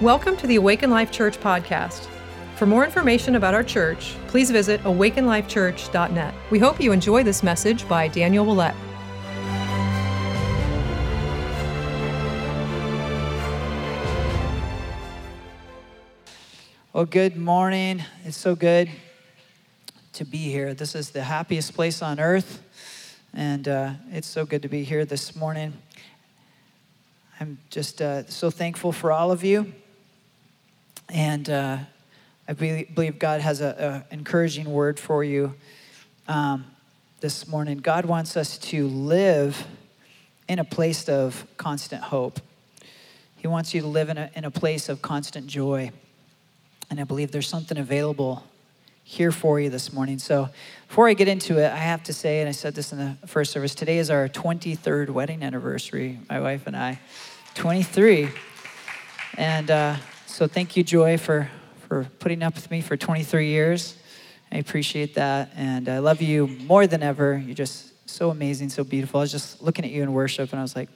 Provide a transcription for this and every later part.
Welcome to the Awaken Life Church podcast. For more information about our church, please visit awakenlifechurch.net. We hope you enjoy this message by Daniel Willett. Well, good morning. It's so good to be here. This is the happiest place on earth, and uh, it's so good to be here this morning. I'm just uh, so thankful for all of you, and uh, I believe God has an encouraging word for you um, this morning. God wants us to live in a place of constant hope. He wants you to live in a, in a place of constant joy. And I believe there's something available here for you this morning. So before I get into it, I have to say, and I said this in the first service, today is our 23rd wedding anniversary, my wife and I. 23. And uh, so thank you, Joy, for, for putting up with me for 23 years. I appreciate that. And I love you more than ever. You're just so amazing, so beautiful. I was just looking at you in worship and I was like,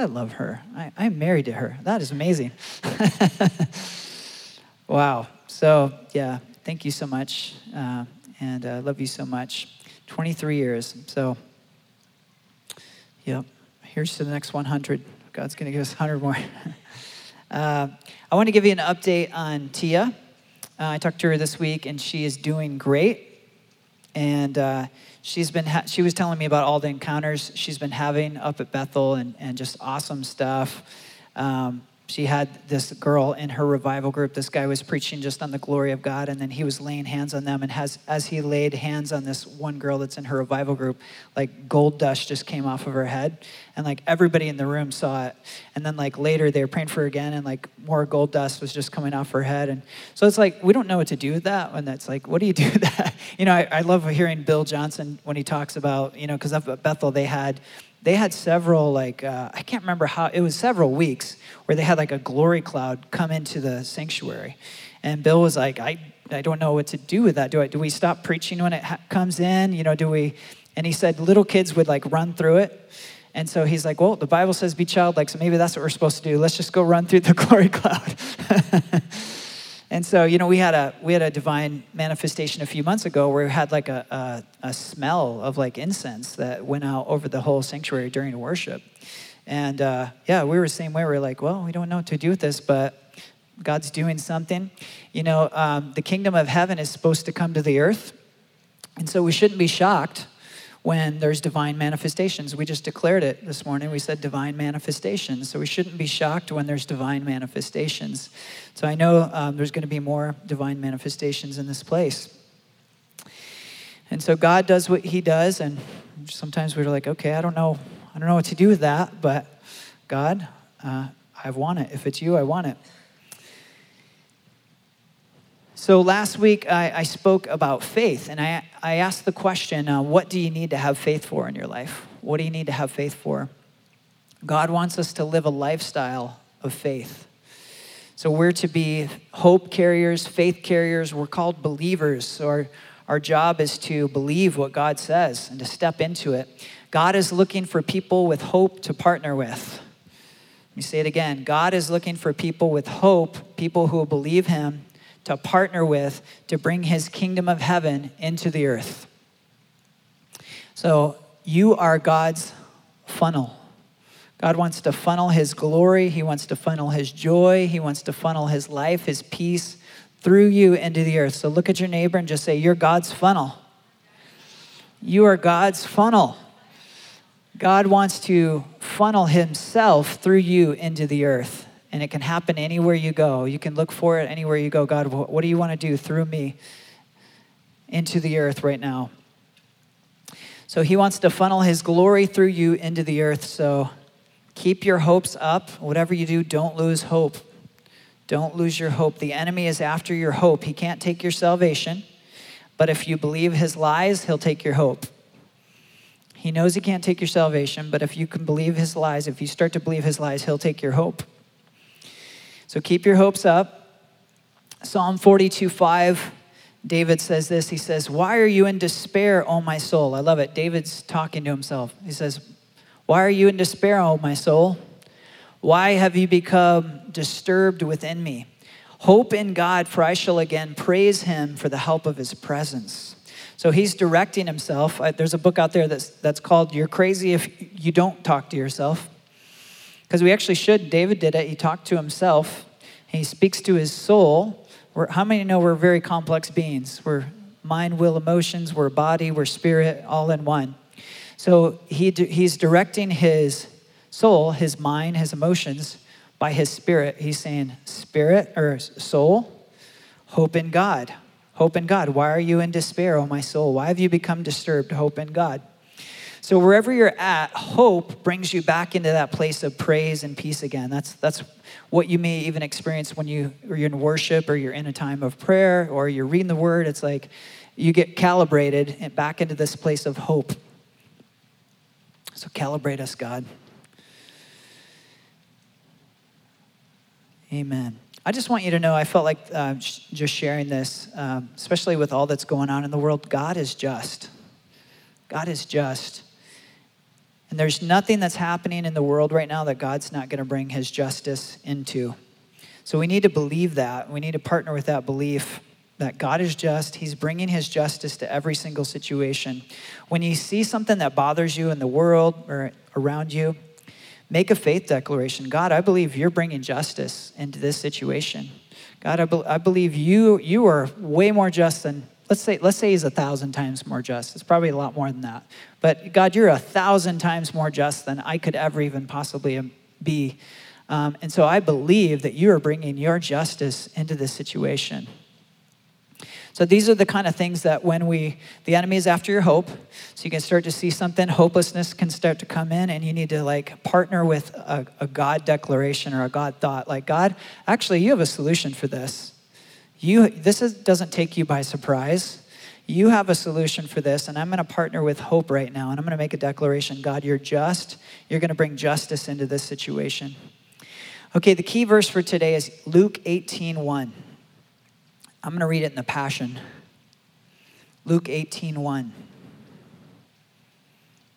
I love her. I, I'm married to her. That is amazing. Wow. So, yeah, thank you so much. Uh, and I uh, love you so much. 23 years. So, yep. Here's to the next 100. God's going to give us 100 more. uh, I want to give you an update on Tia. Uh, I talked to her this week, and she is doing great. And uh, she's been ha- she was telling me about all the encounters she's been having up at Bethel and, and just awesome stuff. Um, she had this girl in her revival group. This guy was preaching just on the glory of God, and then he was laying hands on them. And has, as he laid hands on this one girl that's in her revival group, like gold dust just came off of her head, and like everybody in the room saw it. And then like later they were praying for her again, and like more gold dust was just coming off her head. And so it's like we don't know what to do with that. When that's like, what do you do with that? You know, I, I love hearing Bill Johnson when he talks about you know because up at Bethel they had they had several like uh, i can't remember how it was several weeks where they had like a glory cloud come into the sanctuary. And bill was like i, I don't know what to do with that. Do, I, do we stop preaching when it ha- comes in? You know do we and he said little kids would like run through it. And so he's like well the bible says be childlike so maybe that's what we're supposed to do. Let's just go run through the glory cloud And so, you know, we had a we had a divine manifestation a few months ago where we had like a, a, a smell of like incense that went out over the whole sanctuary during worship. And uh, yeah, we were the same way. We are like, well, we don't know what to do with this, but God's doing something. You know, um, the kingdom of heaven is supposed to come to the earth. And so we shouldn't be shocked when there's divine manifestations. We just declared it this morning. We said divine manifestations. So we shouldn't be shocked when there's divine manifestations. So I know um, there's going to be more divine manifestations in this place. And so God does what He does, and sometimes we're like, okay, I don't know, I don't know what to do with that, but God, uh, I want it. If it's you, I want it. So last week I, I, spoke about faith, and I, I asked the question uh, what do you need to have faith for in your life? What do you need to have faith for? God wants us to live a lifestyle of faith. So we're to be hope carriers, faith carriers. We're called believers. So our, our job is to believe what God says and to step into it. God is looking for people with hope to partner with. Let me say it again. God is looking for people with hope, people who will believe Him to partner with to bring his kingdom of heaven into the earth. So you are God's funnel. God wants to funnel his glory, he wants to funnel his joy, he wants to funnel his life, his peace through you into the earth. So look at your neighbor and just say, You're God's funnel. You are God's funnel. God wants to funnel himself through you into the earth and it can happen anywhere you go. You can look for it anywhere you go. God, what do you want to do through me into the earth right now? So he wants to funnel his glory through you into the earth. So keep your hopes up. Whatever you do, don't lose hope. Don't lose your hope. The enemy is after your hope. He can't take your salvation, but if you believe his lies, he'll take your hope. He knows he can't take your salvation, but if you can believe his lies, if you start to believe his lies, he'll take your hope. So keep your hopes up. Psalm 42 5, David says this. He says, Why are you in despair, O my soul? I love it. David's talking to himself. He says, Why are you in despair, O my soul? Why have you become disturbed within me? Hope in God, for I shall again praise him for the help of his presence. So he's directing himself. There's a book out there that's, that's called You're Crazy If You Don't Talk to Yourself. Because we actually should. David did it. He talked to himself, he speaks to his soul. We're, how many know we're very complex beings? We're mind, will, emotions, we're body, we're spirit, all in one. So he, he's directing his soul, his mind, his emotions by his spirit. He's saying, Spirit or soul, hope in God. Hope in God. Why are you in despair, oh my soul? Why have you become disturbed? Hope in God. So wherever you're at, hope brings you back into that place of praise and peace again. That's that's what you may even experience when you or you're in worship or you're in a time of prayer or you're reading the word. It's like you get calibrated and back into this place of hope. So calibrate us, God. Amen. I just want you to know, I felt like uh, just sharing this, um, especially with all that's going on in the world. God is just. God is just. And there's nothing that's happening in the world right now that God's not going to bring his justice into. So we need to believe that. We need to partner with that belief that God is just. He's bringing his justice to every single situation. When you see something that bothers you in the world or around you, Make a faith declaration. God, I believe you're bringing justice into this situation. God, I, be- I believe you, you are way more just than, let's say, let's say he's a thousand times more just. It's probably a lot more than that. But God, you're a thousand times more just than I could ever even possibly be. Um, and so I believe that you are bringing your justice into this situation. So these are the kind of things that when we, the enemy is after your hope, so you can start to see something, hopelessness can start to come in, and you need to like partner with a, a God declaration or a God thought. Like, God, actually, you have a solution for this. You, this is, doesn't take you by surprise. You have a solution for this, and I'm going to partner with hope right now, and I'm going to make a declaration God, you're just. You're going to bring justice into this situation. Okay, the key verse for today is Luke 18 1. I'm going to read it in the Passion. Luke 18 1.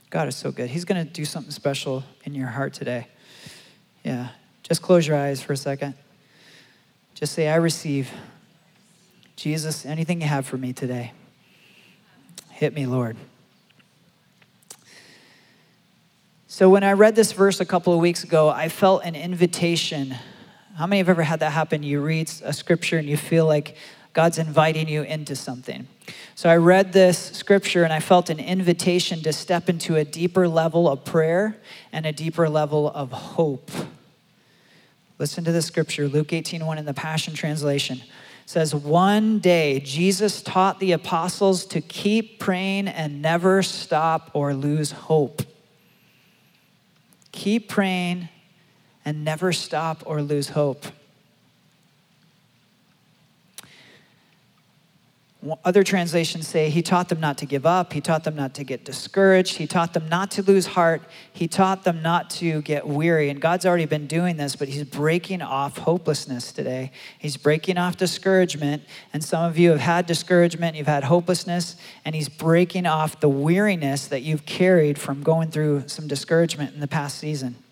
God is so good. He's going to do something special in your heart today. Yeah. Just close your eyes for a second. Just say, I receive. Jesus, anything you have for me today. Hit me, Lord. So, when I read this verse a couple of weeks ago, I felt an invitation how many have ever had that happen? You read a scripture and you feel like God's inviting you into something. So I read this scripture and I felt an invitation to step into a deeper level of prayer and a deeper level of hope. Listen to the scripture, Luke 18:1 in the Passion Translation. Says, One day Jesus taught the apostles to keep praying and never stop or lose hope. Keep praying and never stop or lose hope. Other translations say he taught them not to give up. He taught them not to get discouraged. He taught them not to lose heart. He taught them not to get weary. And God's already been doing this, but he's breaking off hopelessness today. He's breaking off discouragement. And some of you have had discouragement, you've had hopelessness, and he's breaking off the weariness that you've carried from going through some discouragement in the past season.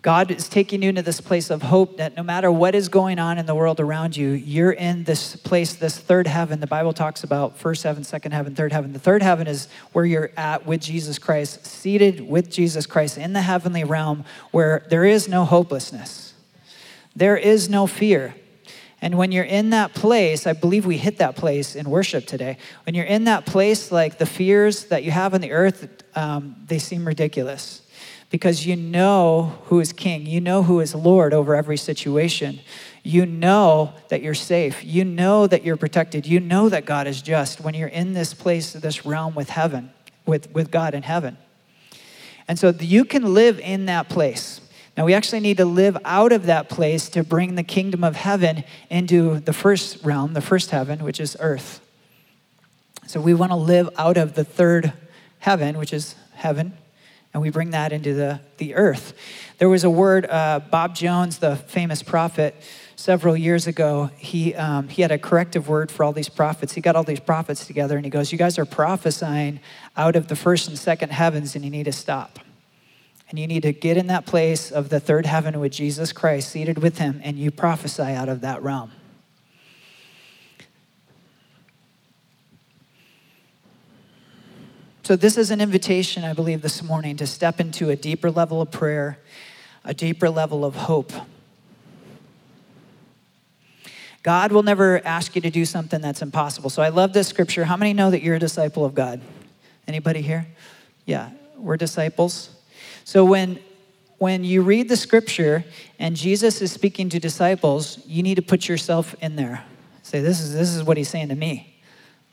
God is taking you into this place of hope that no matter what is going on in the world around you, you're in this place, this third heaven. The Bible talks about first heaven, second heaven, third heaven. The third heaven is where you're at with Jesus Christ, seated with Jesus Christ in the heavenly realm where there is no hopelessness, there is no fear. And when you're in that place, I believe we hit that place in worship today. When you're in that place, like the fears that you have on the earth, um, they seem ridiculous because you know who is king. You know who is Lord over every situation. You know that you're safe. You know that you're protected. You know that God is just when you're in this place, this realm with heaven, with, with God in heaven. And so you can live in that place. Now, we actually need to live out of that place to bring the kingdom of heaven into the first realm, the first heaven, which is earth. So we want to live out of the third heaven, which is heaven, and we bring that into the, the earth. There was a word, uh, Bob Jones, the famous prophet, several years ago, he, um, he had a corrective word for all these prophets. He got all these prophets together and he goes, You guys are prophesying out of the first and second heavens and you need to stop. And you need to get in that place of the third heaven with Jesus Christ, seated with him, and you prophesy out of that realm. So, this is an invitation, I believe, this morning to step into a deeper level of prayer, a deeper level of hope. God will never ask you to do something that's impossible. So, I love this scripture. How many know that you're a disciple of God? Anybody here? Yeah, we're disciples. So, when when you read the scripture and Jesus is speaking to disciples, you need to put yourself in there. Say, this is, this is what he's saying to me.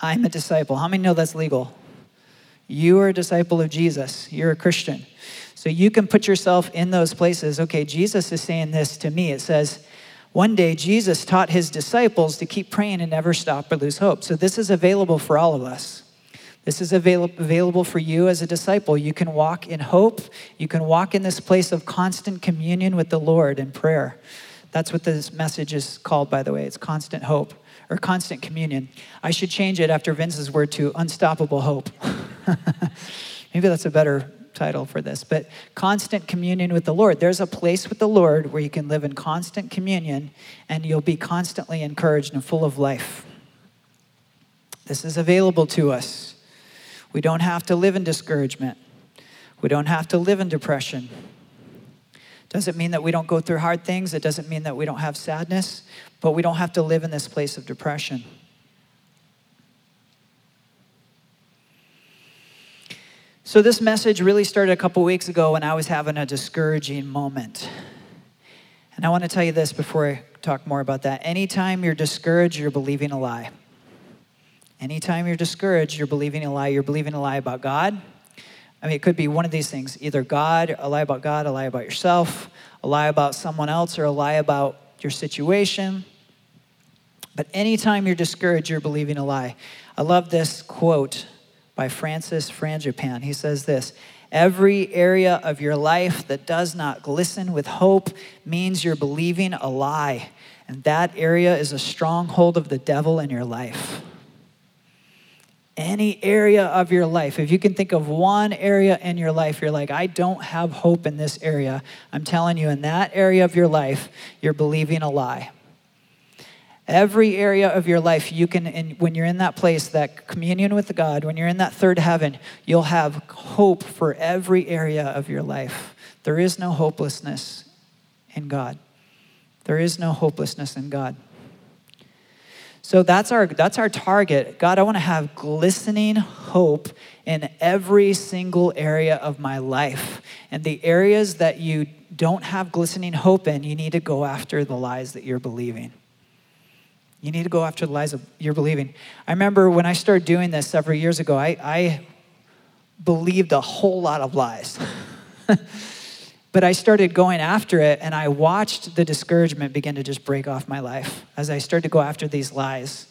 I'm a disciple. How many know that's legal? You are a disciple of Jesus. You're a Christian. So you can put yourself in those places. Okay, Jesus is saying this to me. It says, one day Jesus taught his disciples to keep praying and never stop or lose hope. So this is available for all of us. This is avail- available for you as a disciple. You can walk in hope. You can walk in this place of constant communion with the Lord in prayer. That's what this message is called, by the way. It's constant hope or constant communion. I should change it after Vince's word to unstoppable hope. Maybe that's a better title for this, but constant communion with the Lord. There's a place with the Lord where you can live in constant communion and you'll be constantly encouraged and full of life. This is available to us. We don't have to live in discouragement. We don't have to live in depression. Doesn't mean that we don't go through hard things. It doesn't mean that we don't have sadness, but we don't have to live in this place of depression. So, this message really started a couple weeks ago when I was having a discouraging moment. And I want to tell you this before I talk more about that. Anytime you're discouraged, you're believing a lie. Anytime you're discouraged, you're believing a lie. You're believing a lie about God. I mean, it could be one of these things either God, a lie about God, a lie about yourself, a lie about someone else, or a lie about your situation. But anytime you're discouraged, you're believing a lie. I love this quote by Francis Frangipane. He says this Every area of your life that does not glisten with hope means you're believing a lie, and that area is a stronghold of the devil in your life. Any area of your life, if you can think of one area in your life, you're like, I don't have hope in this area. I'm telling you, in that area of your life, you're believing a lie. Every area of your life, you can, in, when you're in that place, that communion with God, when you're in that third heaven, you'll have hope for every area of your life. There is no hopelessness in God. There is no hopelessness in God. So that's our, that's our target. God, I want to have glistening hope in every single area of my life. And the areas that you don't have glistening hope in, you need to go after the lies that you're believing. You need to go after the lies of you're believing. I remember when I started doing this several years ago, I, I believed a whole lot of lies. but I started going after it, and I watched the discouragement begin to just break off my life as I started to go after these lies.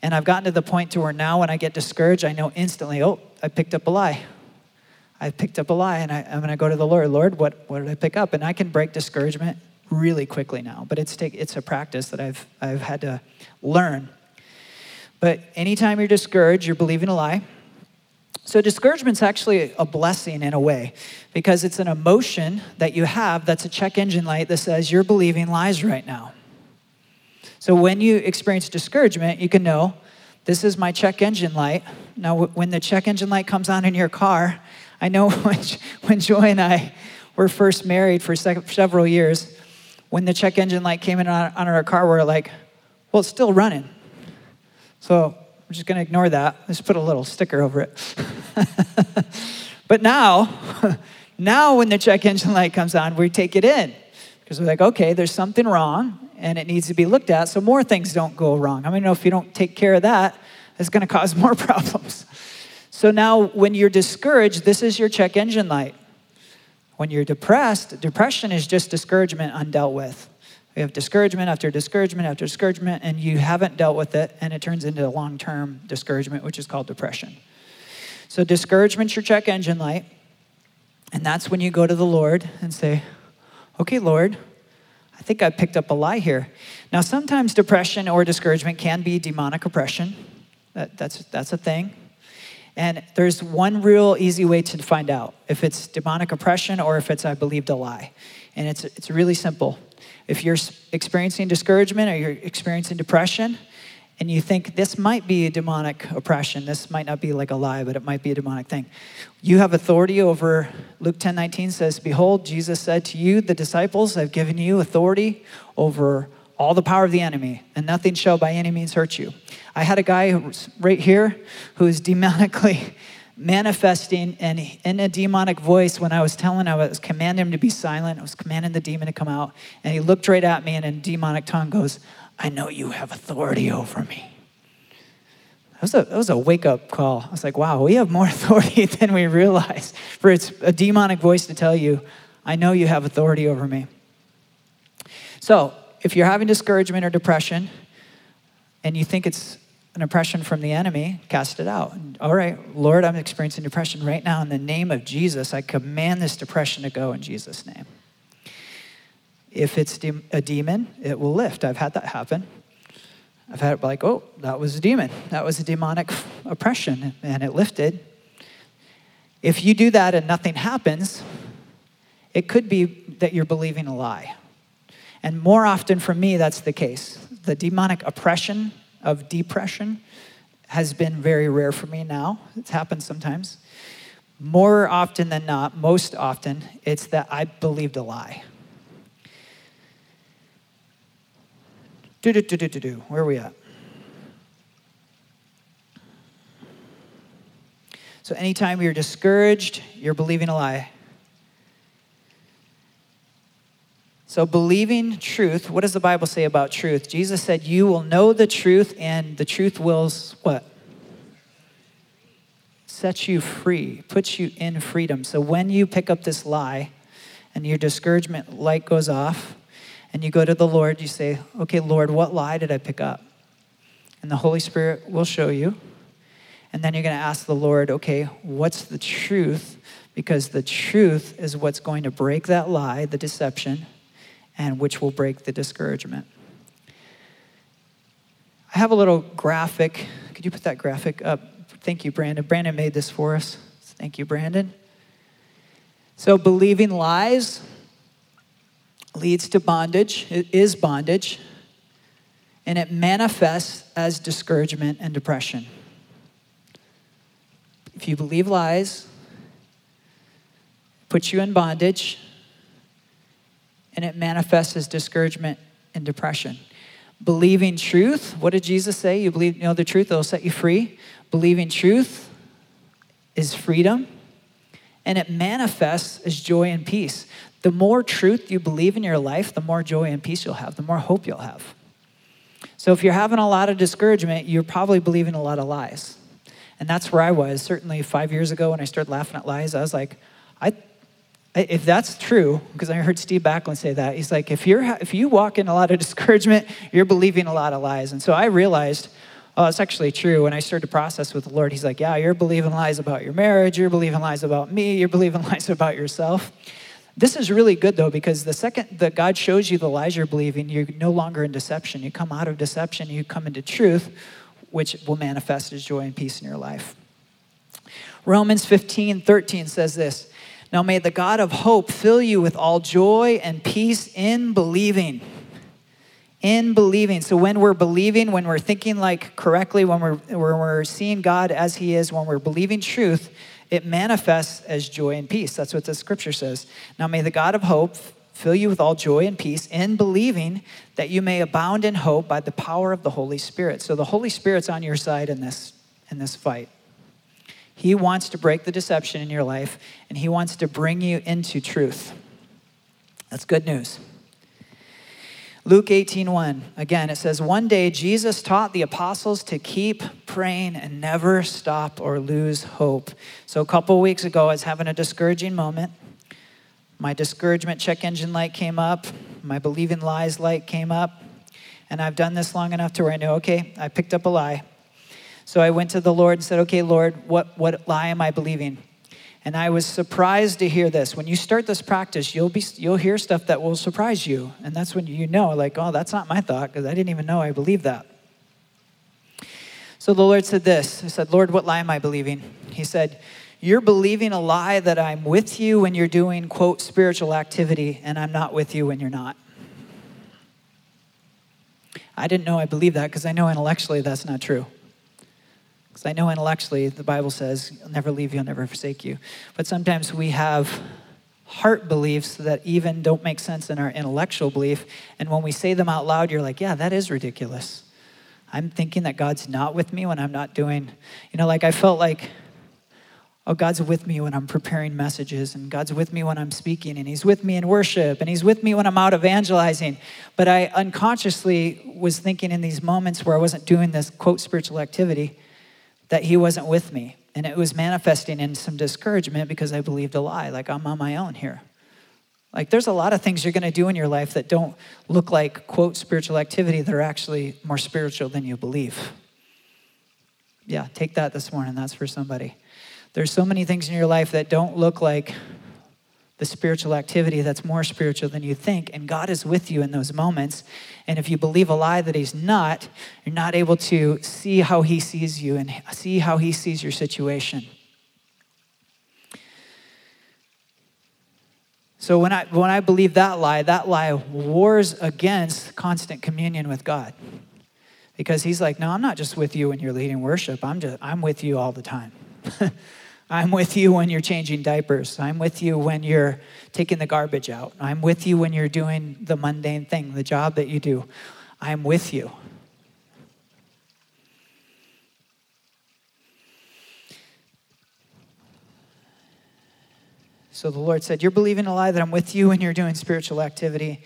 And I've gotten to the point to where now when I get discouraged, I know instantly, oh, I picked up a lie. I picked up a lie, and I, am going to go to the Lord. Lord, what, what did I pick up? And I can break discouragement really quickly now, but it's, take, it's a practice that I've, I've had to learn. But anytime you're discouraged, you're believing a lie. So, discouragement's actually a blessing in a way because it's an emotion that you have that's a check engine light that says you're believing lies right now. So, when you experience discouragement, you can know this is my check engine light. Now, when the check engine light comes on in your car, I know when, Joy and I were first married for several years, when the check engine light came in on, on our car, we're like, well, it's still running. So I'm just going to ignore that. Let's put a little sticker over it. but now, now when the check engine light comes on, we take it in because we're like, okay, there's something wrong and it needs to be looked at so more things don't go wrong. I mean, if you don't take care of that, it's going to cause more problems. So now, when you're discouraged, this is your check engine light. When you're depressed, depression is just discouragement undealt with. We have discouragement after discouragement after discouragement, and you haven't dealt with it, and it turns into a long term discouragement, which is called depression. So, discouragement's your check engine light, and that's when you go to the Lord and say, Okay, Lord, I think I picked up a lie here. Now, sometimes depression or discouragement can be demonic oppression. That, that's, that's a thing. And there's one real easy way to find out if it's demonic oppression or if it's I believed a lie. And it's, it's really simple. If you're experiencing discouragement or you're experiencing depression, and you think this might be a demonic oppression, this might not be like a lie, but it might be a demonic thing. You have authority over, Luke 10 19 says, Behold, Jesus said to you, the disciples, I've given you authority over all the power of the enemy, and nothing shall by any means hurt you. I had a guy right here who is demonically manifesting and in a demonic voice when I was telling, I was commanding him to be silent. I was commanding the demon to come out. And he looked right at me and in demonic tongue goes, I know you have authority over me. That was, a, that was a wake up call. I was like, wow, we have more authority than we realize. For it's a demonic voice to tell you, I know you have authority over me. So, if you're having discouragement or depression and you think it's an oppression from the enemy, cast it out. All right, Lord, I'm experiencing depression right now. In the name of Jesus, I command this depression to go in Jesus' name. If it's a demon, it will lift. I've had that happen. I've had it like, oh, that was a demon. That was a demonic oppression, and it lifted. If you do that and nothing happens, it could be that you're believing a lie. And more often for me, that's the case. The demonic oppression of depression has been very rare for me now. It's happened sometimes. More often than not, most often, it's that I believed a lie. Do, do, do, do, do, do. Where are we at? So, anytime you're discouraged, you're believing a lie. So, believing truth, what does the Bible say about truth? Jesus said, You will know the truth, and the truth will what? Set you free, puts you in freedom. So, when you pick up this lie and your discouragement light goes off, and you go to the Lord, you say, Okay, Lord, what lie did I pick up? And the Holy Spirit will show you. And then you're going to ask the Lord, Okay, what's the truth? Because the truth is what's going to break that lie, the deception and which will break the discouragement. I have a little graphic. Could you put that graphic up? Thank you, Brandon. Brandon made this for us. Thank you, Brandon. So, believing lies leads to bondage, it is bondage, and it manifests as discouragement and depression. If you believe lies, puts you in bondage, and it manifests as discouragement and depression. Believing truth, what did Jesus say? You believe you know the truth, it'll set you free. Believing truth is freedom, and it manifests as joy and peace. The more truth you believe in your life, the more joy and peace you'll have, the more hope you'll have. So if you're having a lot of discouragement, you're probably believing a lot of lies. And that's where I was. Certainly five years ago when I started laughing at lies, I was like, I if that's true, because I heard Steve Backlund say that, he's like, if, you're, if you walk in a lot of discouragement, you're believing a lot of lies. And so I realized, oh, it's actually true. When I started to process with the Lord, he's like, yeah, you're believing lies about your marriage, you're believing lies about me, you're believing lies about yourself. This is really good though, because the second that God shows you the lies you're believing, you're no longer in deception. You come out of deception, you come into truth, which will manifest as joy and peace in your life. Romans 15, 13 says this. Now may the God of hope fill you with all joy and peace in believing. In believing. So when we're believing, when we're thinking like correctly, when we're, when we're seeing God as He is, when we're believing truth, it manifests as joy and peace. That's what the scripture says. Now may the God of hope fill you with all joy and peace in believing that you may abound in hope by the power of the Holy Spirit. So the Holy Spirit's on your side in this, in this fight. He wants to break the deception in your life, and He wants to bring you into truth. That's good news. Luke 18:1 again it says one day Jesus taught the apostles to keep praying and never stop or lose hope. So a couple weeks ago I was having a discouraging moment. My discouragement check engine light came up, my believing lies light came up, and I've done this long enough to where I know okay, I picked up a lie. So I went to the Lord and said, Okay, Lord, what, what lie am I believing? And I was surprised to hear this. When you start this practice, you'll, be, you'll hear stuff that will surprise you. And that's when you know, like, oh, that's not my thought, because I didn't even know I believed that. So the Lord said this I said, Lord, what lie am I believing? He said, You're believing a lie that I'm with you when you're doing, quote, spiritual activity, and I'm not with you when you're not. I didn't know I believed that because I know intellectually that's not true. Because I know intellectually the Bible says, I'll never leave you, I'll never forsake you. But sometimes we have heart beliefs that even don't make sense in our intellectual belief. And when we say them out loud, you're like, yeah, that is ridiculous. I'm thinking that God's not with me when I'm not doing, you know, like I felt like, oh, God's with me when I'm preparing messages, and God's with me when I'm speaking, and He's with me in worship, and He's with me when I'm out evangelizing. But I unconsciously was thinking in these moments where I wasn't doing this quote spiritual activity that He wasn't with me. And it was manifesting in some discouragement because I believed a lie, like I'm on my own here. Like there's a lot of things you're going to do in your life that don't look like, quote, spiritual activity that are actually more spiritual than you believe. Yeah, take that this morning. That's for somebody. There's so many things in your life that don't look like the spiritual activity that's more spiritual than you think. And God is with you in those moments. And if you believe a lie that He's not, you're not able to see how He sees you and see how He sees your situation. So when I, when I believe that lie, that lie wars against constant communion with God. Because He's like, no, I'm not just with you when you're leading worship, I'm, just, I'm with you all the time. I'm with you when you're changing diapers. I'm with you when you're taking the garbage out. I'm with you when you're doing the mundane thing, the job that you do. I'm with you. So the Lord said, You're believing a lie that I'm with you when you're doing spiritual activity,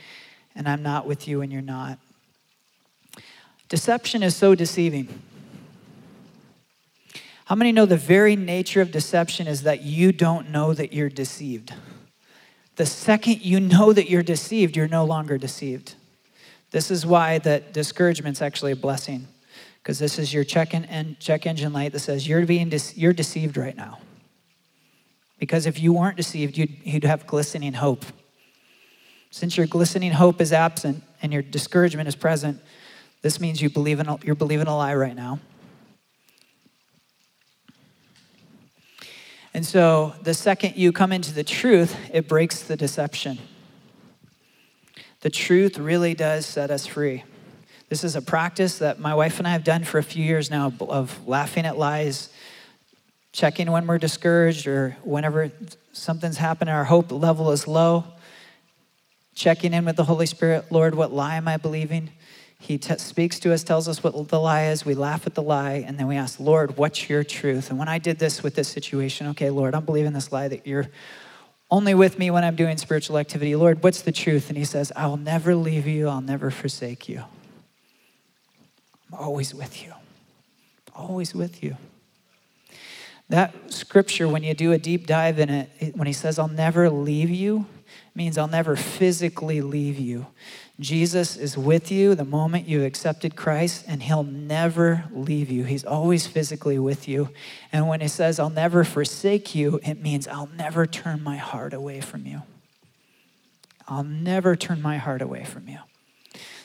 and I'm not with you when you're not. Deception is so deceiving. How many know the very nature of deception is that you don't know that you're deceived? The second you know that you're deceived, you're no longer deceived. This is why that discouragement's actually a blessing, because this is your check, in, check engine light that says you're being de- you're deceived right now. Because if you weren't deceived, you'd, you'd have glistening hope. Since your glistening hope is absent and your discouragement is present, this means you believe in a, you're believing a lie right now. And so the second you come into the truth, it breaks the deception. The truth really does set us free. This is a practice that my wife and I have done for a few years now of laughing at lies, checking when we're discouraged or whenever something's happened, our hope level is low, checking in with the Holy Spirit Lord, what lie am I believing? He t- speaks to us, tells us what the lie is. We laugh at the lie, and then we ask, Lord, what's your truth? And when I did this with this situation, okay, Lord, I'm believing this lie that you're only with me when I'm doing spiritual activity. Lord, what's the truth? And he says, I will never leave you, I'll never forsake you. I'm always with you. Always with you. That scripture, when you do a deep dive in it, when he says, I'll never leave you, means I'll never physically leave you. Jesus is with you the moment you accepted Christ, and He'll never leave you. He's always physically with you. And when He says, I'll never forsake you, it means I'll never turn my heart away from you. I'll never turn my heart away from you.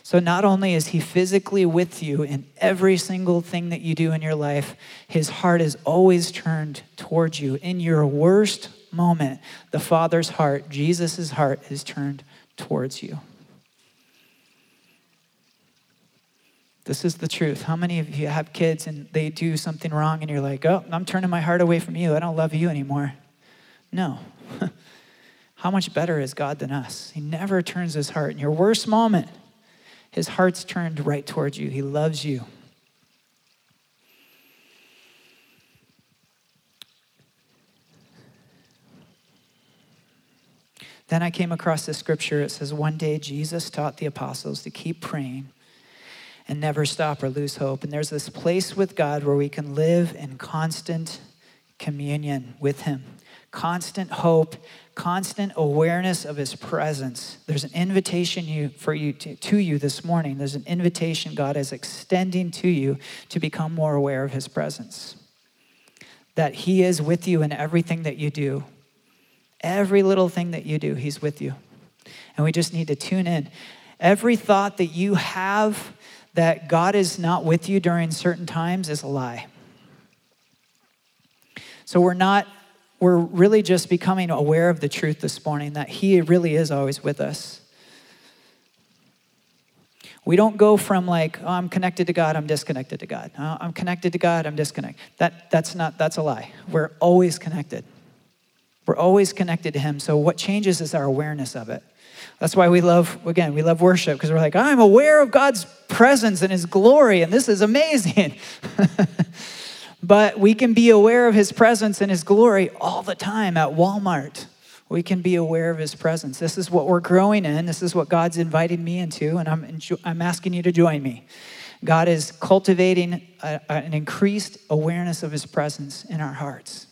So, not only is He physically with you in every single thing that you do in your life, His heart is always turned towards you. In your worst moment, the Father's heart, Jesus' heart, is turned towards you. This is the truth. How many of you have kids and they do something wrong and you're like, oh, I'm turning my heart away from you. I don't love you anymore. No. How much better is God than us? He never turns his heart. In your worst moment, his heart's turned right towards you. He loves you. Then I came across this scripture. It says, One day Jesus taught the apostles to keep praying and never stop or lose hope. And there's this place with God where we can live in constant communion with Him, constant hope, constant awareness of His presence. There's an invitation you, for you to, to you this morning. There's an invitation God is extending to you to become more aware of His presence. That He is with you in everything that you do. Every little thing that you do, He's with you. And we just need to tune in. Every thought that you have that God is not with you during certain times is a lie. So we're not, we're really just becoming aware of the truth this morning that He really is always with us. We don't go from like, oh, I'm connected to God, I'm disconnected to God. Oh, I'm connected to God, I'm disconnected. That, that's not, that's a lie. We're always connected. We're always connected to Him. So what changes is our awareness of it. That's why we love, again, we love worship because we're like, I'm aware of God's presence and His glory, and this is amazing. but we can be aware of His presence and His glory all the time at Walmart we can be aware of his presence. This is what we're growing in. This is what God's invited me into, and I'm, I'm asking you to join me. God is cultivating a, an increased awareness of his presence in our hearts.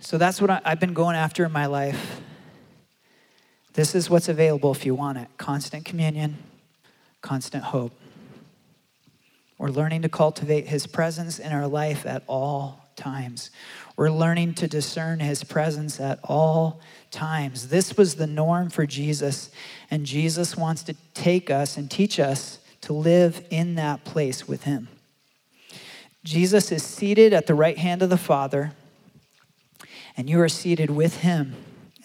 So that's what I, I've been going after in my life. This is what's available if you want it constant communion, constant hope. We're learning to cultivate his presence in our life at all times. We're learning to discern his presence at all times. This was the norm for Jesus, and Jesus wants to take us and teach us to live in that place with him. Jesus is seated at the right hand of the Father, and you are seated with him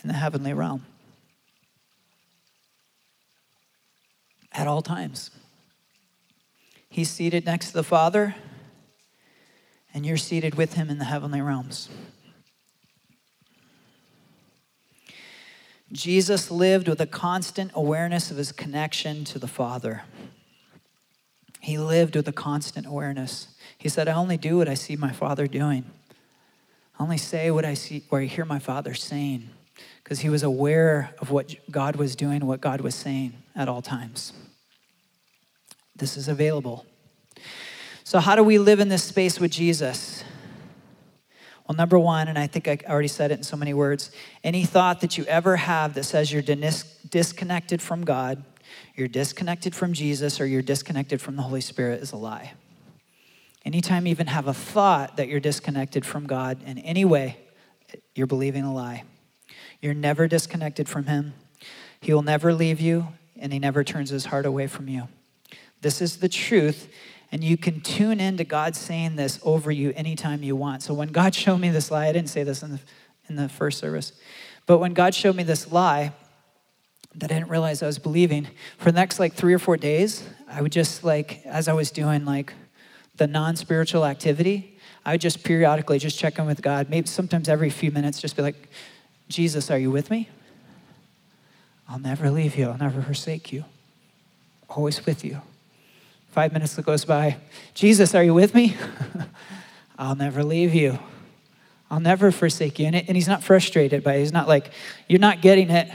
in the heavenly realm at all times. He's seated next to the Father and you're seated with him in the heavenly realms. Jesus lived with a constant awareness of his connection to the Father. He lived with a constant awareness. He said, I only do what I see my Father doing. I only say what I see or I hear my Father saying. Because he was aware of what God was doing, what God was saying at all times. This is available. So, how do we live in this space with Jesus? Well, number one, and I think I already said it in so many words any thought that you ever have that says you're disconnected from God, you're disconnected from Jesus, or you're disconnected from the Holy Spirit is a lie. Anytime you even have a thought that you're disconnected from God in any way, you're believing a lie. You're never disconnected from Him. He will never leave you, and He never turns His heart away from you. This is the truth, and you can tune into God saying this over you anytime you want. So when God showed me this lie, I didn't say this in the, in the first service, but when God showed me this lie that I didn't realize I was believing, for the next like three or four days, I would just like, as I was doing like the non spiritual activity, I would just periodically just check in with God, maybe sometimes every few minutes, just be like, Jesus, are you with me? I'll never leave you, I'll never forsake you, always with you. Five minutes that goes by. Jesus, are you with me? I'll never leave you. I'll never forsake you. And, and he's not frustrated by it. He's not like, you're not getting it.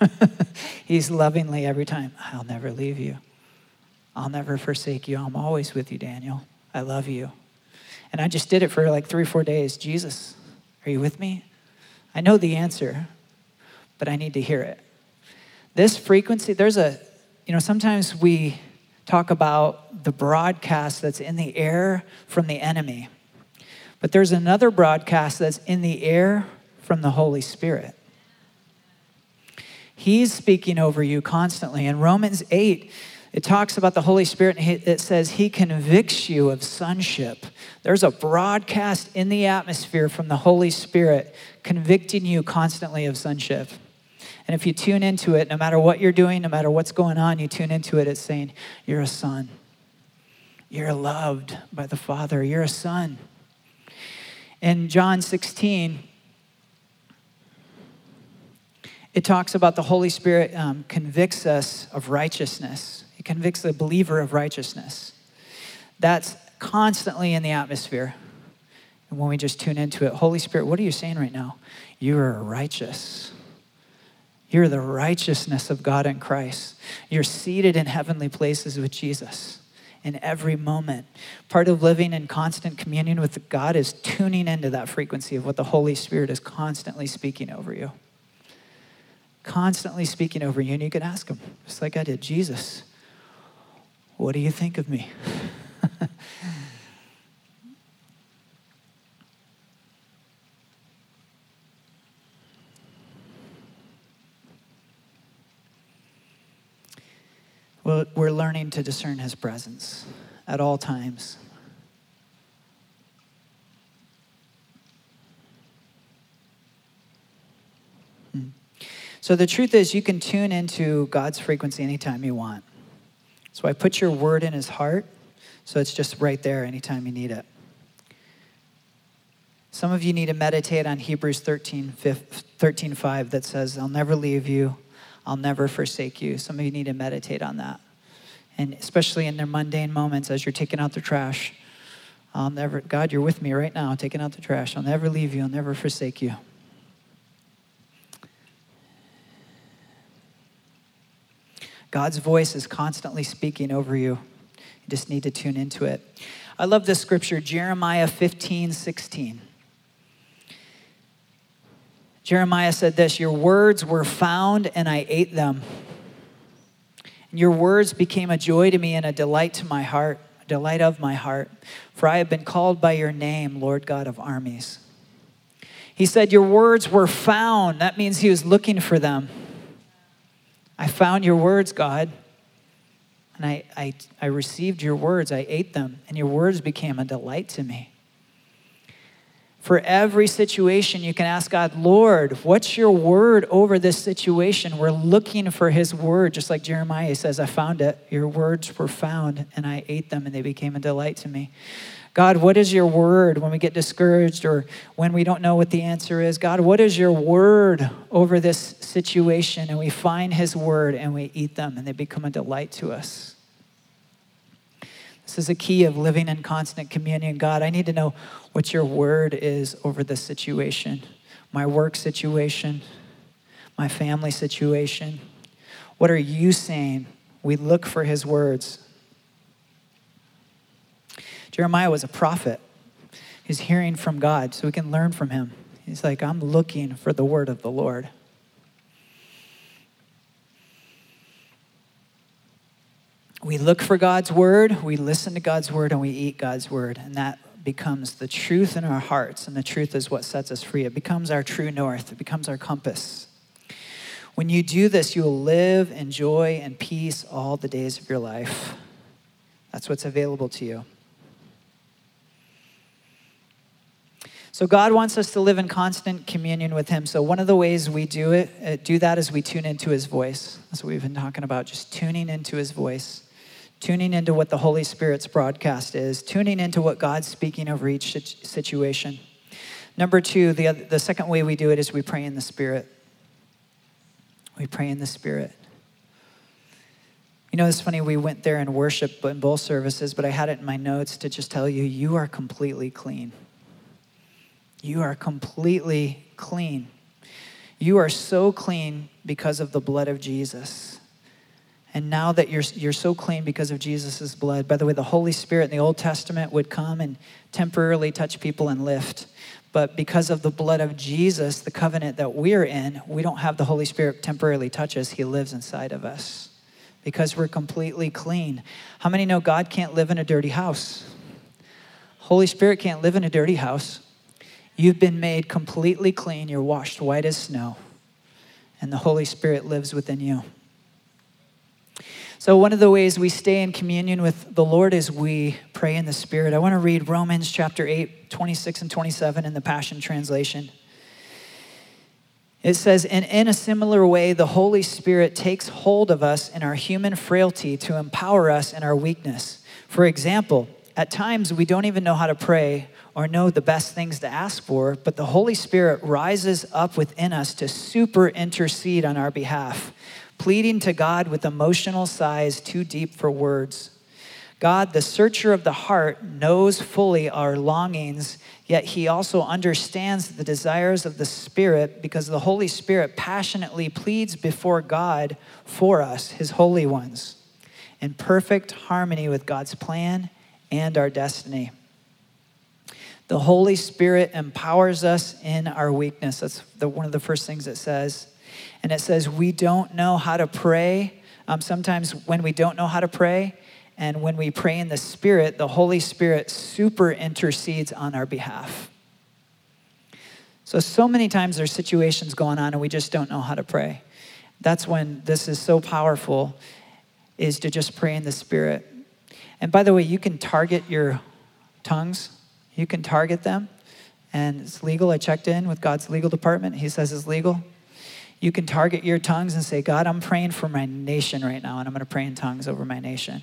he's lovingly every time, I'll never leave you. I'll never forsake you. I'm always with you, Daniel. I love you. And I just did it for like three or four days. Jesus, are you with me? I know the answer, but I need to hear it. This frequency, there's a, you know, sometimes we talk about the broadcast that's in the air from the enemy. But there's another broadcast that's in the air from the Holy Spirit. He's speaking over you constantly. In Romans 8, it talks about the Holy Spirit and it says he convicts you of sonship. There's a broadcast in the atmosphere from the Holy Spirit convicting you constantly of sonship. And if you tune into it, no matter what you're doing, no matter what's going on, you tune into it, it's saying, You're a son. You're loved by the Father. You're a son. In John 16, it talks about the Holy Spirit um, convicts us of righteousness. It convicts the believer of righteousness. That's constantly in the atmosphere. And when we just tune into it, Holy Spirit, what are you saying right now? You are righteous. You're the righteousness of God in Christ. You're seated in heavenly places with Jesus in every moment. Part of living in constant communion with God is tuning into that frequency of what the Holy Spirit is constantly speaking over you. Constantly speaking over you. And you can ask Him, just like I did Jesus, what do you think of me? we're learning to discern his presence at all times. Hmm. So the truth is, you can tune into God's frequency anytime you want. So I put your word in his heart, so it's just right there anytime you need it. Some of you need to meditate on Hebrews 13, 13 5 that says, I'll never leave you, I'll never forsake you. Some of you need to meditate on that. And especially in their mundane moments as you're taking out the trash. I'll never, God, you're with me right now, taking out the trash. I'll never leave you, I'll never forsake you. God's voice is constantly speaking over you. You just need to tune into it. I love this scripture, Jeremiah 15, 16. Jeremiah said this Your words were found, and I ate them. And your words became a joy to me and a delight to my heart, a delight of my heart. For I have been called by your name, Lord God of armies. He said, Your words were found. That means he was looking for them. I found your words, God. And I, I, I received your words. I ate them. And your words became a delight to me. For every situation, you can ask God, Lord, what's your word over this situation? We're looking for his word, just like Jeremiah says, I found it. Your words were found, and I ate them, and they became a delight to me. God, what is your word when we get discouraged or when we don't know what the answer is? God, what is your word over this situation? And we find his word and we eat them and they become a delight to us. This is a key of living in constant communion. God, I need to know what your word is over this situation, my work situation, my family situation. What are you saying? We look for his words. Jeremiah was a prophet. He's hearing from God, so we can learn from him. He's like, I'm looking for the word of the Lord. We look for God's word, we listen to God's word, and we eat God's word. And that becomes the truth in our hearts. And the truth is what sets us free. It becomes our true north, it becomes our compass. When you do this, you will live in joy and peace all the days of your life. That's what's available to you. So God wants us to live in constant communion with Him. So one of the ways we do it, uh, do that, is we tune into His voice. That's what we've been talking about, just tuning into His voice, tuning into what the Holy Spirit's broadcast is, tuning into what God's speaking over each situation. Number two, the, the second way we do it is we pray in the Spirit. We pray in the Spirit. You know, it's funny, we went there and worship in both services, but I had it in my notes to just tell you, you are completely clean. You are completely clean. You are so clean because of the blood of Jesus. And now that you're, you're so clean because of Jesus' blood, by the way, the Holy Spirit in the Old Testament would come and temporarily touch people and lift. But because of the blood of Jesus, the covenant that we're in, we don't have the Holy Spirit temporarily touch us. He lives inside of us because we're completely clean. How many know God can't live in a dirty house? Holy Spirit can't live in a dirty house. You've been made completely clean. You're washed white as snow. And the Holy Spirit lives within you. So, one of the ways we stay in communion with the Lord is we pray in the Spirit. I want to read Romans chapter 8, 26 and 27 in the Passion Translation. It says, And in a similar way, the Holy Spirit takes hold of us in our human frailty to empower us in our weakness. For example, at times we don't even know how to pray or know the best things to ask for, but the Holy Spirit rises up within us to super intercede on our behalf, pleading to God with emotional sighs too deep for words. God, the searcher of the heart, knows fully our longings, yet he also understands the desires of the Spirit because the Holy Spirit passionately pleads before God for us, his holy ones, in perfect harmony with God's plan and our destiny. The Holy Spirit empowers us in our weakness. That's the, one of the first things it says. And it says, we don't know how to pray. Um, sometimes when we don't know how to pray, and when we pray in the Spirit, the Holy Spirit super intercedes on our behalf. So, so many times there's situations going on and we just don't know how to pray. That's when this is so powerful. is to just pray in the Spirit. And by the way, you can target your tongues, you can target them, and it's legal. I checked in with God's legal department, He says it's legal. You can target your tongues and say, God, I'm praying for my nation right now, and I'm going to pray in tongues over my nation.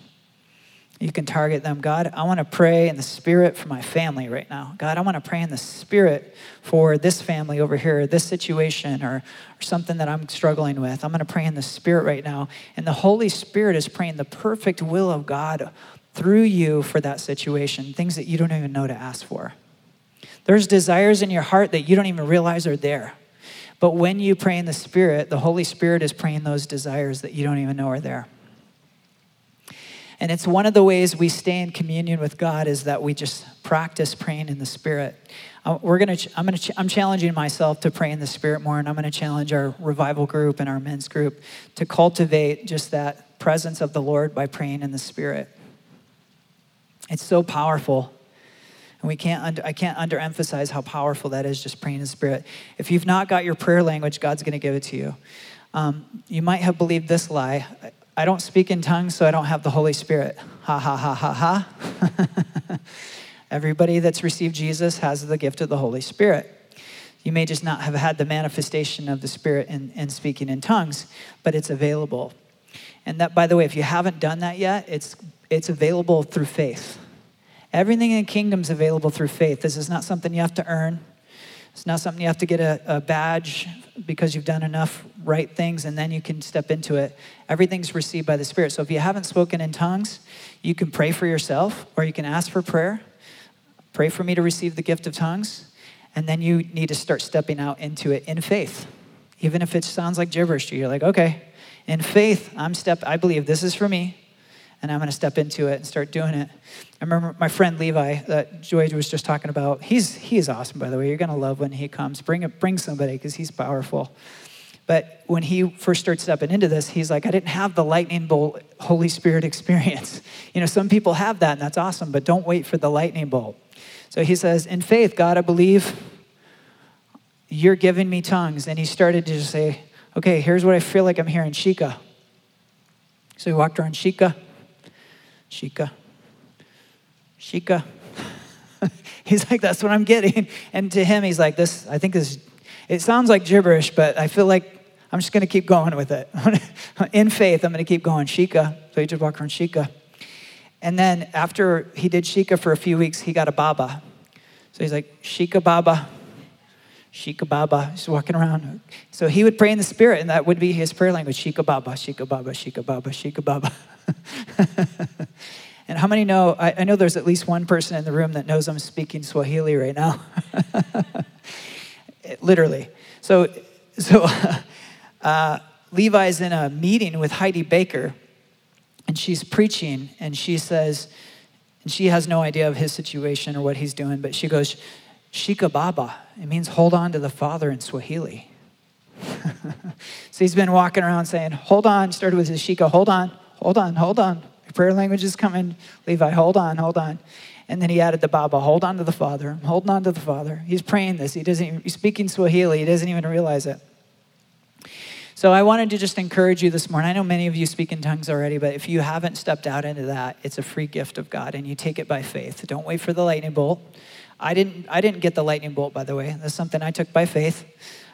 You can target them. God, I want to pray in the spirit for my family right now. God, I want to pray in the spirit for this family over here, this situation, or, or something that I'm struggling with. I'm going to pray in the spirit right now. And the Holy Spirit is praying the perfect will of God through you for that situation, things that you don't even know to ask for. There's desires in your heart that you don't even realize are there. But when you pray in the Spirit, the Holy Spirit is praying those desires that you don't even know are there. And it's one of the ways we stay in communion with God is that we just practice praying in the Spirit. Uh, we're gonna, I'm, gonna, I'm challenging myself to pray in the Spirit more, and I'm going to challenge our revival group and our men's group to cultivate just that presence of the Lord by praying in the Spirit. It's so powerful. And we can't under, I can't underemphasize how powerful that is, just praying in Spirit. If you've not got your prayer language, God's going to give it to you. Um, you might have believed this lie I don't speak in tongues, so I don't have the Holy Spirit. Ha ha ha ha ha. Everybody that's received Jesus has the gift of the Holy Spirit. You may just not have had the manifestation of the Spirit in, in speaking in tongues, but it's available. And that, by the way, if you haven't done that yet, it's, it's available through faith. Everything in the kingdom is available through faith. This is not something you have to earn. It's not something you have to get a, a, badge because you've done enough right things and then you can step into it. Everything's received by the Spirit. So if you haven't spoken in tongues, you can pray for yourself or you can ask for prayer. Pray for me to receive the gift of tongues. And then you need to start stepping out into it in faith. Even if it sounds like gibberish to you, you're like, okay, in faith, I'm step, I believe this is for me and I'm going to step into it and start doing it. I remember my friend Levi that Joy was just talking about. He's he's awesome, by the way. You're going to love when he comes. Bring it, bring somebody because he's powerful. But when he first started stepping into this, he's like, I didn't have the lightning bolt Holy Spirit experience. You know, some people have that, and that's awesome, but don't wait for the lightning bolt. So he says, In faith, God, I believe you're giving me tongues. And he started to just say, Okay, here's what I feel like I'm hearing Shika. So he walked around Shika, Shika, Shika. he's like, that's what I'm getting. And to him, he's like, this, I think this, it sounds like gibberish, but I feel like I'm just going to keep going with it. In faith, I'm going to keep going. Shika. So he just walked around Shika. And then after he did Shika for a few weeks, he got a Baba. So he's like, Shika Baba, Shika Baba. He's walking around. So he would pray in the spirit, and that would be his prayer language Shika Baba, Shika Baba, Shika Baba, Shika Baba. and how many know? I, I, know there's at least one person in the room that knows I'm speaking Swahili right now. Literally. So, so uh, Levi's in a meeting with Heidi Baker, and she's preaching, and she says, and she has no idea of his situation or what he's doing, but she goes, Shika Baba. It means hold on to the Father in Swahili. so he's been walking around saying, hold on, started with his Shika, hold on, hold on, hold on. Your prayer language is coming. Levi, hold on, hold on. And then he added the Baba, hold on to the Father. I'm holding on to the Father. He's praying this. He doesn't even, he's speaking Swahili. He doesn't even realize it. So I wanted to just encourage you this morning. I know many of you speak in tongues already, but if you haven't stepped out into that, it's a free gift of God and you take it by faith. Don't wait for the lightning bolt. I didn't I didn't get the lightning bolt by the way. That's something I took by faith.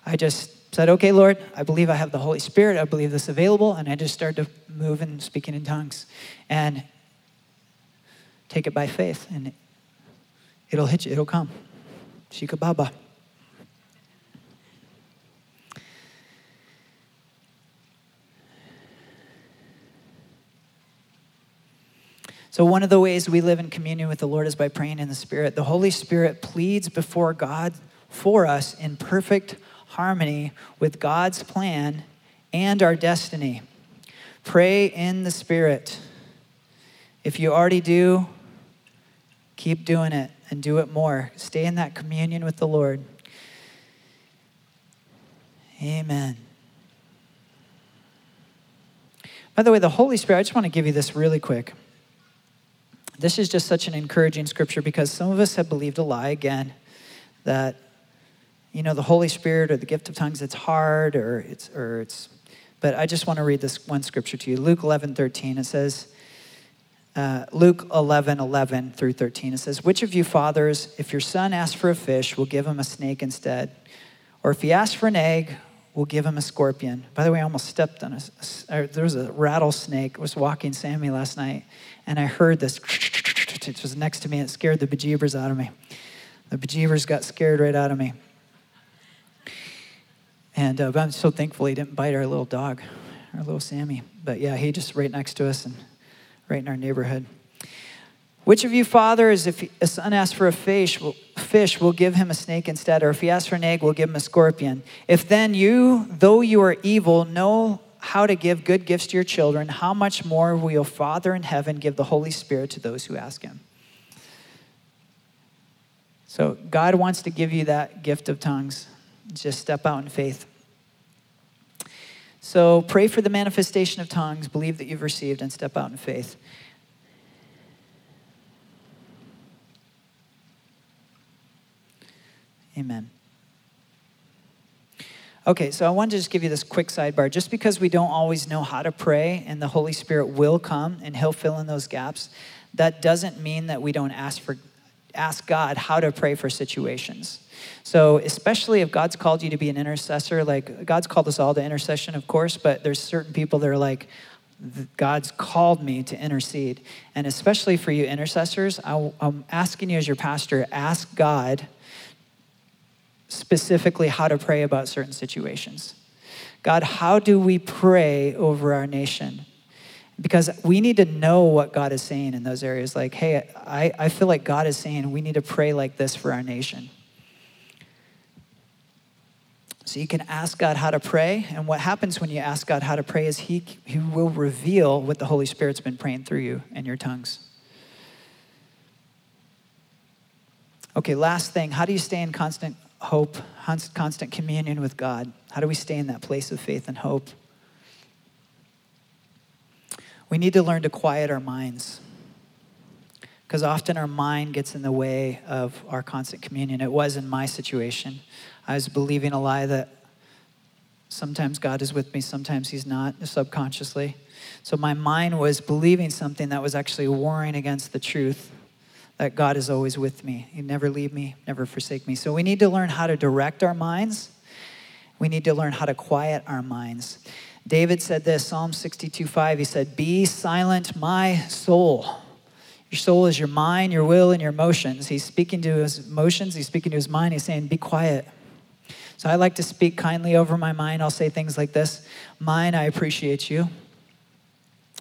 I just said, okay, Lord, I believe I have the Holy Spirit. I believe this is available. And I just started to move and speaking in tongues and take it by faith. And it'll hit you, it'll come. Shika Baba. So, one of the ways we live in communion with the Lord is by praying in the Spirit. The Holy Spirit pleads before God for us in perfect harmony with God's plan and our destiny. Pray in the Spirit. If you already do, keep doing it and do it more. Stay in that communion with the Lord. Amen. By the way, the Holy Spirit, I just want to give you this really quick. This is just such an encouraging scripture because some of us have believed a lie again that you know, the Holy Spirit or the gift of tongues, it's hard or it's, or it's But I just want to read this one scripture to you. Luke 11, 13. It says, uh, Luke 11, 11 through 13. It says, Which of you fathers, if your son asks for a fish, will give him a snake instead? Or if he asks for an egg, will give him a scorpion? By the way, I almost stepped on a, a there was a rattlesnake. Was walking Sammy last night, and I heard this. It was next to me. It scared the bejeebers out of me. The bejeebers got scared right out of me. And uh, I'm so thankful he didn't bite our little dog, our little Sammy. But yeah, he just right next to us and right in our neighborhood. Which of you fathers, if a son asks for a fish, will, fish, will give him a snake instead? Or if he asks for an egg, will give him a scorpion? If then you, though you are evil, know how to give good gifts to your children, how much more will your Father in heaven give the Holy Spirit to those who ask him? So God wants to give you that gift of tongues. Just step out in faith. So pray for the manifestation of tongues, believe that you've received, and step out in faith. Amen. Okay, so I wanted to just give you this quick sidebar. Just because we don't always know how to pray and the Holy Spirit will come and He'll fill in those gaps, that doesn't mean that we don't ask for ask God how to pray for situations. So, especially if God's called you to be an intercessor, like God's called us all to intercession, of course, but there's certain people that are like, God's called me to intercede. And especially for you intercessors, I'm asking you as your pastor, ask God specifically how to pray about certain situations. God, how do we pray over our nation? Because we need to know what God is saying in those areas. Like, hey, I, I feel like God is saying we need to pray like this for our nation. So you can ask God how to pray. And what happens when you ask God how to pray is He, he will reveal what the Holy Spirit's been praying through you and your tongues. Okay, last thing. How do you stay in constant hope, constant communion with God? How do we stay in that place of faith and hope? We need to learn to quiet our minds because often our mind gets in the way of our constant communion. It was in my situation. I was believing a lie that sometimes God is with me, sometimes He's not, subconsciously. So my mind was believing something that was actually warring against the truth that God is always with me. He never leave me, never forsake me. So we need to learn how to direct our minds. We need to learn how to quiet our minds. David said this, Psalm 62 5, he said, Be silent, my soul. Your soul is your mind, your will, and your emotions. He's speaking to his emotions, he's speaking to his mind. He's saying, Be quiet. So I like to speak kindly over my mind. I'll say things like this Mine, I appreciate you.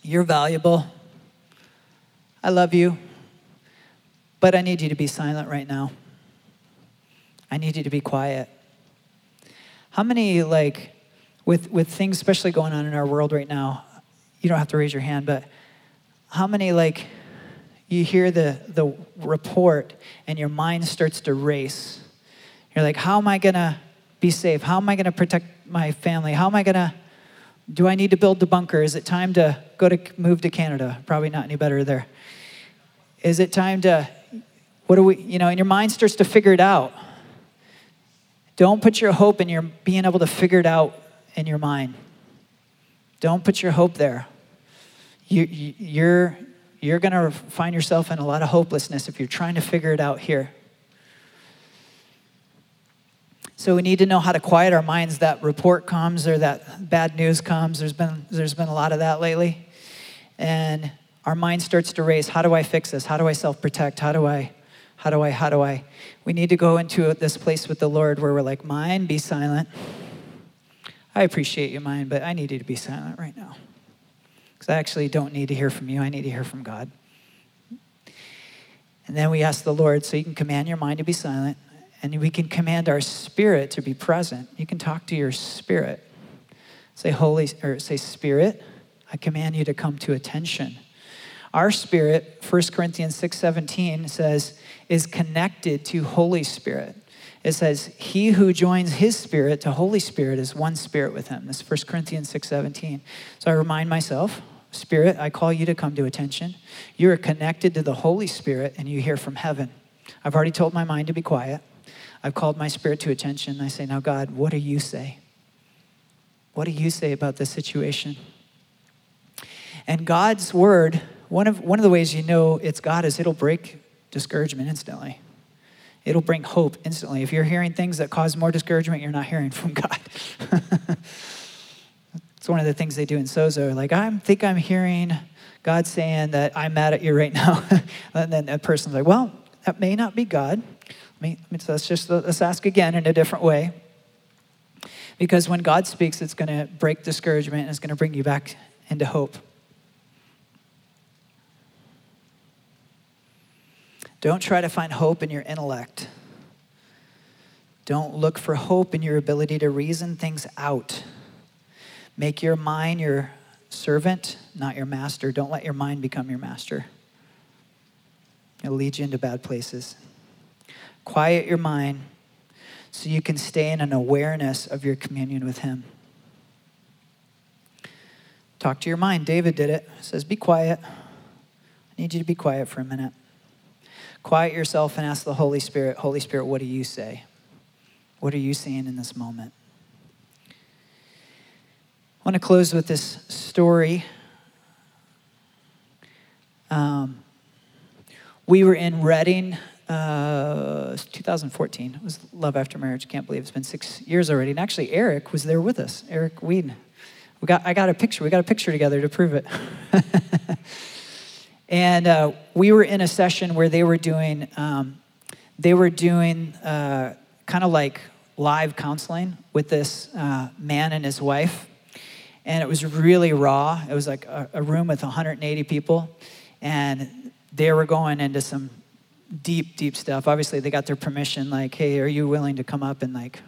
You're valuable. I love you. But I need you to be silent right now. I need you to be quiet. How many, like, with, with things especially going on in our world right now, you don't have to raise your hand, but how many, like, you hear the, the report and your mind starts to race? You're like, how am I going to be safe? How am I going to protect my family? How am I going to, do I need to build the bunker? Is it time to go to move to Canada? Probably not any better there. Is it time to what do we, you know, and your mind starts to figure it out. Don't put your hope in your being able to figure it out in your mind. Don't put your hope there. You, you're, you're going to find yourself in a lot of hopelessness if you're trying to figure it out here. So we need to know how to quiet our minds. That report comes or that bad news comes. There's been, there's been a lot of that lately. And our mind starts to race. How do I fix this? How do I self protect? How do I how do I, how do I? We need to go into this place with the Lord where we're like, Mind, be silent. I appreciate you, mind, but I need you to be silent right now. Because I actually don't need to hear from you, I need to hear from God. And then we ask the Lord so you can command your mind to be silent, and we can command our spirit to be present. You can talk to your spirit. Say, Holy, or say, Spirit, I command you to come to attention. Our spirit, 1 Corinthians 6:17 says, is connected to Holy Spirit. It says, He who joins his spirit to Holy Spirit is one spirit with him. This is 1 Corinthians 6:17. So I remind myself, Spirit, I call you to come to attention. You are connected to the Holy Spirit and you hear from heaven. I've already told my mind to be quiet. I've called my spirit to attention. I say, Now, God, what do you say? What do you say about this situation? And God's word, one of, one of the ways you know it's God is it'll break discouragement instantly. It'll bring hope instantly. If you're hearing things that cause more discouragement, you're not hearing from God. it's one of the things they do in Sozo. Like, I think I'm hearing God saying that I'm mad at you right now. and then that person's like, well, that may not be God. Mean, let's just let's ask again in a different way. Because when God speaks, it's going to break discouragement and it's going to bring you back into hope. Don't try to find hope in your intellect. Don't look for hope in your ability to reason things out. Make your mind your servant, not your master. Don't let your mind become your master. It'll lead you into bad places. Quiet your mind so you can stay in an awareness of your communion with Him. Talk to your mind. David did it. He says, Be quiet. I need you to be quiet for a minute. Quiet yourself and ask the Holy Spirit, Holy Spirit, what do you say? What are you seeing in this moment? I want to close with this story. Um, we were in Redding, uh, 2014. It was Love After Marriage. Can't believe it's been six years already. And actually, Eric was there with us. Eric Weed. We got, I got a picture. We got a picture together to prove it. And uh, we were in a session where they were doing, um, they were doing uh, kind of like live counseling with this uh, man and his wife. And it was really raw. It was like a, a room with 180 people. And they were going into some deep, deep stuff. Obviously, they got their permission, like, hey, are you willing to come up and like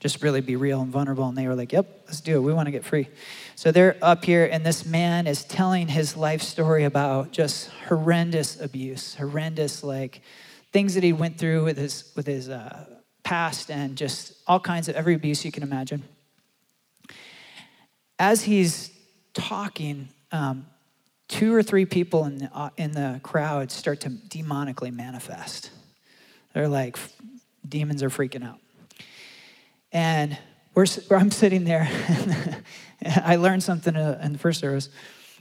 just really be real and vulnerable? And they were like, yep, let's do it. We want to get free. So they're up here, and this man is telling his life story about just horrendous abuse, horrendous like things that he went through with his with his uh, past, and just all kinds of every abuse you can imagine. As he's talking, um, two or three people in the, uh, in the crowd start to demonically manifest. They're like, demons are freaking out. And we're, I'm sitting there. I learned something uh, in the first service,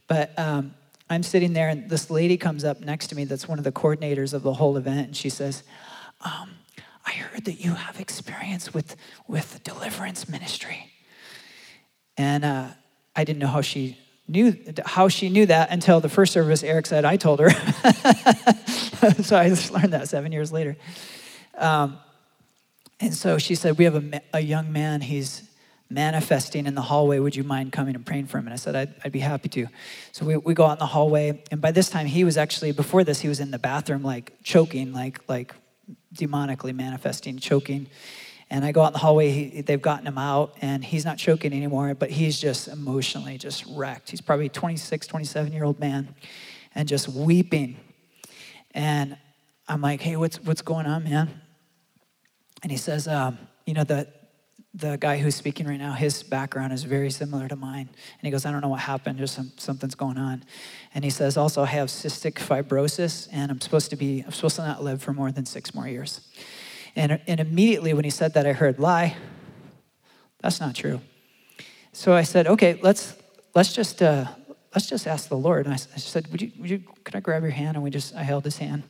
but um, I'm sitting there, and this lady comes up next to me that's one of the coordinators of the whole event, and she says, um, I heard that you have experience with, with deliverance ministry. And uh, I didn't know how she knew how she knew that until the first service eric said i told her so i just learned that seven years later um, and so she said we have a, a young man he's manifesting in the hallway. Would you mind coming and praying for him? And I said, I'd, I'd, be happy to. So we, we go out in the hallway. And by this time, he was actually, before this, he was in the bathroom, like choking, like, like demonically manifesting, choking. And I go out in the hallway, he, they've gotten him out, and he's not choking anymore, but he's just emotionally just wrecked. He's probably 26, 27 year old man, and just weeping. And I'm like, hey, what's, what's going on, man? And he says, um, you know, the, the guy who's speaking right now, his background is very similar to mine. And he goes, I don't know what happened, just some, something's going on. And he says, also, I have cystic fibrosis, and I'm supposed to be, I'm supposed to not live for more than six more years. And, and immediately when he said that, I heard, lie. That's not true. So I said, okay, let's, let's just, uh, let's just ask the Lord. And I, I said, would you, would you, could I grab your hand? And we just, I held his hand.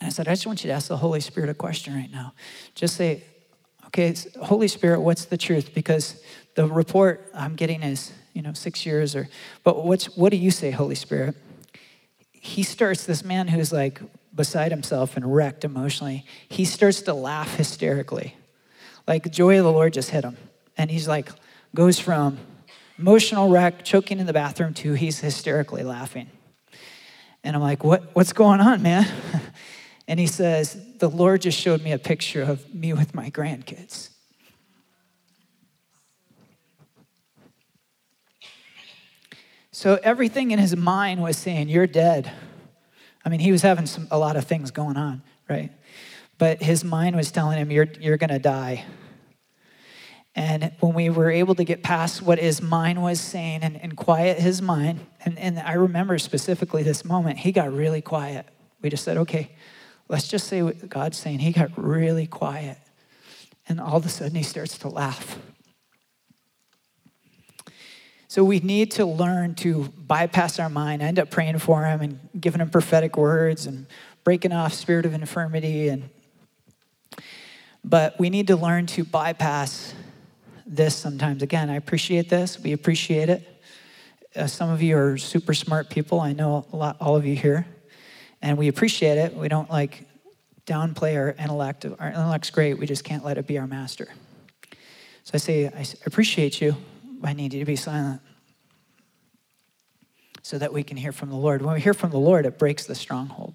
And I said, I just want you to ask the Holy Spirit a question right now. Just say, Okay, Holy Spirit, what's the truth? Because the report I'm getting is, you know, six years or, but what's, what do you say, Holy Spirit? He starts, this man who's like beside himself and wrecked emotionally, he starts to laugh hysterically. Like joy of the Lord just hit him. And he's like, goes from emotional wreck, choking in the bathroom to he's hysterically laughing. And I'm like, what, what's going on, man? And he says, The Lord just showed me a picture of me with my grandkids. So everything in his mind was saying, You're dead. I mean, he was having some, a lot of things going on, right? But his mind was telling him, You're, you're going to die. And when we were able to get past what his mind was saying and, and quiet his mind, and, and I remember specifically this moment, he got really quiet. We just said, Okay, Let's just say what God's saying. He got really quiet. And all of a sudden, he starts to laugh. So we need to learn to bypass our mind. I end up praying for him and giving him prophetic words and breaking off spirit of infirmity and but we need to learn to bypass this sometimes. Again, I appreciate this. We appreciate it. Uh, some of you are super smart people. I know a lot, all of you here, and we appreciate it. We don't like downplay our intellect. Our intellect's great. We just can't let it be our master. So I say, I appreciate you. I need you to be silent so that we can hear from the Lord. When we hear from the Lord, it breaks the stronghold.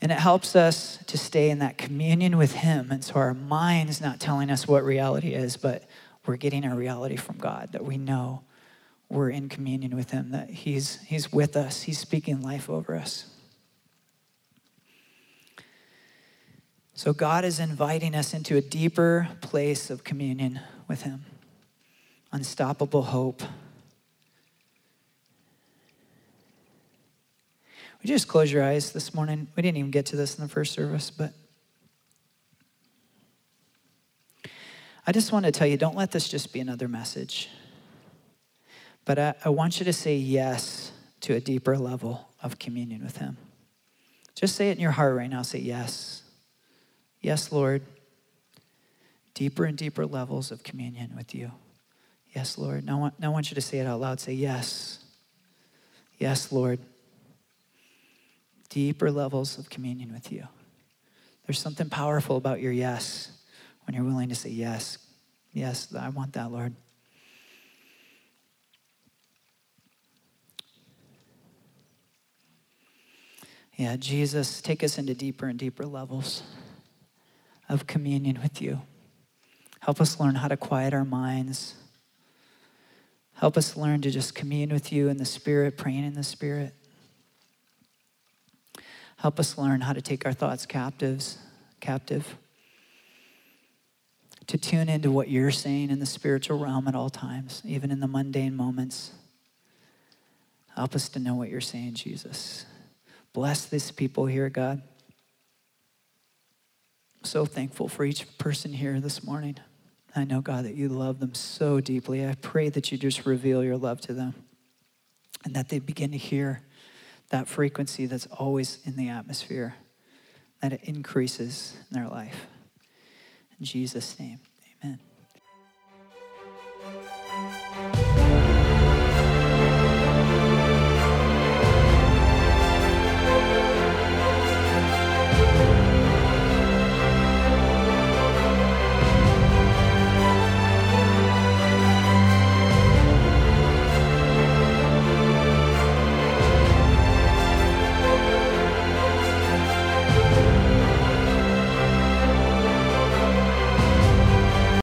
And it helps us to stay in that communion with Him. And so our mind's not telling us what reality is, but we're getting our reality from God, that we know we're in communion with Him, that He's, he's with us, He's speaking life over us. So God is inviting us into a deeper place of communion with Him, unstoppable hope Would you just close your eyes this morning? We didn't even get to this in the first service, but I just want to tell you don't let this just be another message. But I, I want you to say yes to a deeper level of communion with Him. Just say it in your heart right now. Say yes. Yes, Lord. Deeper and deeper levels of communion with you. Yes, Lord. Now, now I want you to say it out loud. Say yes. Yes, Lord deeper levels of communion with you. There's something powerful about your yes when you're willing to say, Yes, yes, I want that, Lord. Yeah, Jesus, take us into deeper and deeper levels of communion with you. Help us learn how to quiet our minds. Help us learn to just commune with you in the Spirit, praying in the Spirit. Help us learn how to take our thoughts captives, captive. To tune into what you're saying in the spiritual realm at all times, even in the mundane moments. Help us to know what you're saying, Jesus. Bless these people here, God. So thankful for each person here this morning. I know, God, that you love them so deeply. I pray that you just reveal your love to them and that they begin to hear that frequency that's always in the atmosphere, that it increases in their life. In Jesus' name.